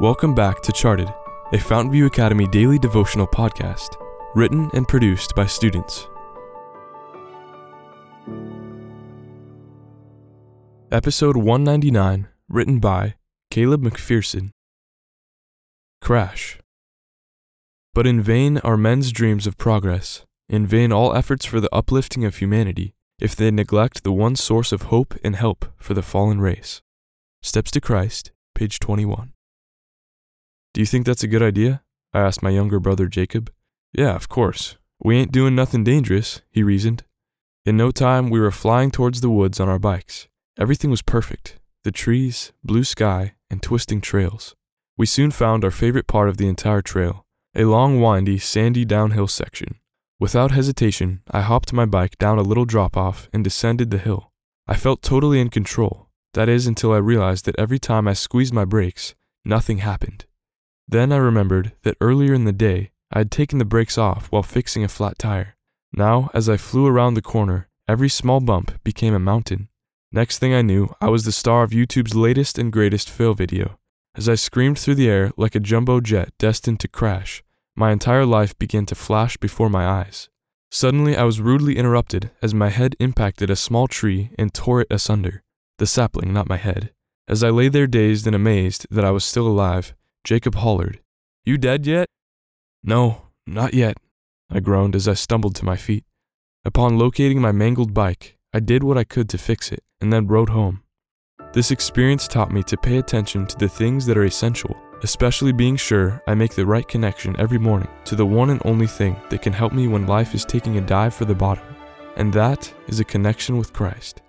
Welcome back to Charted, a Fountain View Academy daily devotional podcast, written and produced by students. Episode 199, written by Caleb McPherson. Crash. But in vain are men's dreams of progress, in vain all efforts for the uplifting of humanity, if they neglect the one source of hope and help for the fallen race. Steps to Christ, page 21. Do you think that's a good idea? I asked my younger brother Jacob. Yeah, of course. We ain't doing nothing dangerous, he reasoned. In no time, we were flying towards the woods on our bikes. Everything was perfect the trees, blue sky, and twisting trails. We soon found our favorite part of the entire trail a long, windy, sandy downhill section. Without hesitation, I hopped my bike down a little drop off and descended the hill. I felt totally in control, that is, until I realized that every time I squeezed my brakes, nothing happened. Then I remembered that earlier in the day I had taken the brakes off while fixing a flat tire. Now, as I flew around the corner, every small bump became a mountain. Next thing I knew, I was the star of YouTube's latest and greatest fail video. As I screamed through the air like a jumbo jet destined to crash, my entire life began to flash before my eyes. Suddenly, I was rudely interrupted as my head impacted a small tree and tore it asunder. The sapling, not my head. As I lay there dazed and amazed that I was still alive, Jacob hollered, You dead yet? No, not yet, I groaned as I stumbled to my feet. Upon locating my mangled bike, I did what I could to fix it and then rode home. This experience taught me to pay attention to the things that are essential, especially being sure I make the right connection every morning to the one and only thing that can help me when life is taking a dive for the bottom, and that is a connection with Christ.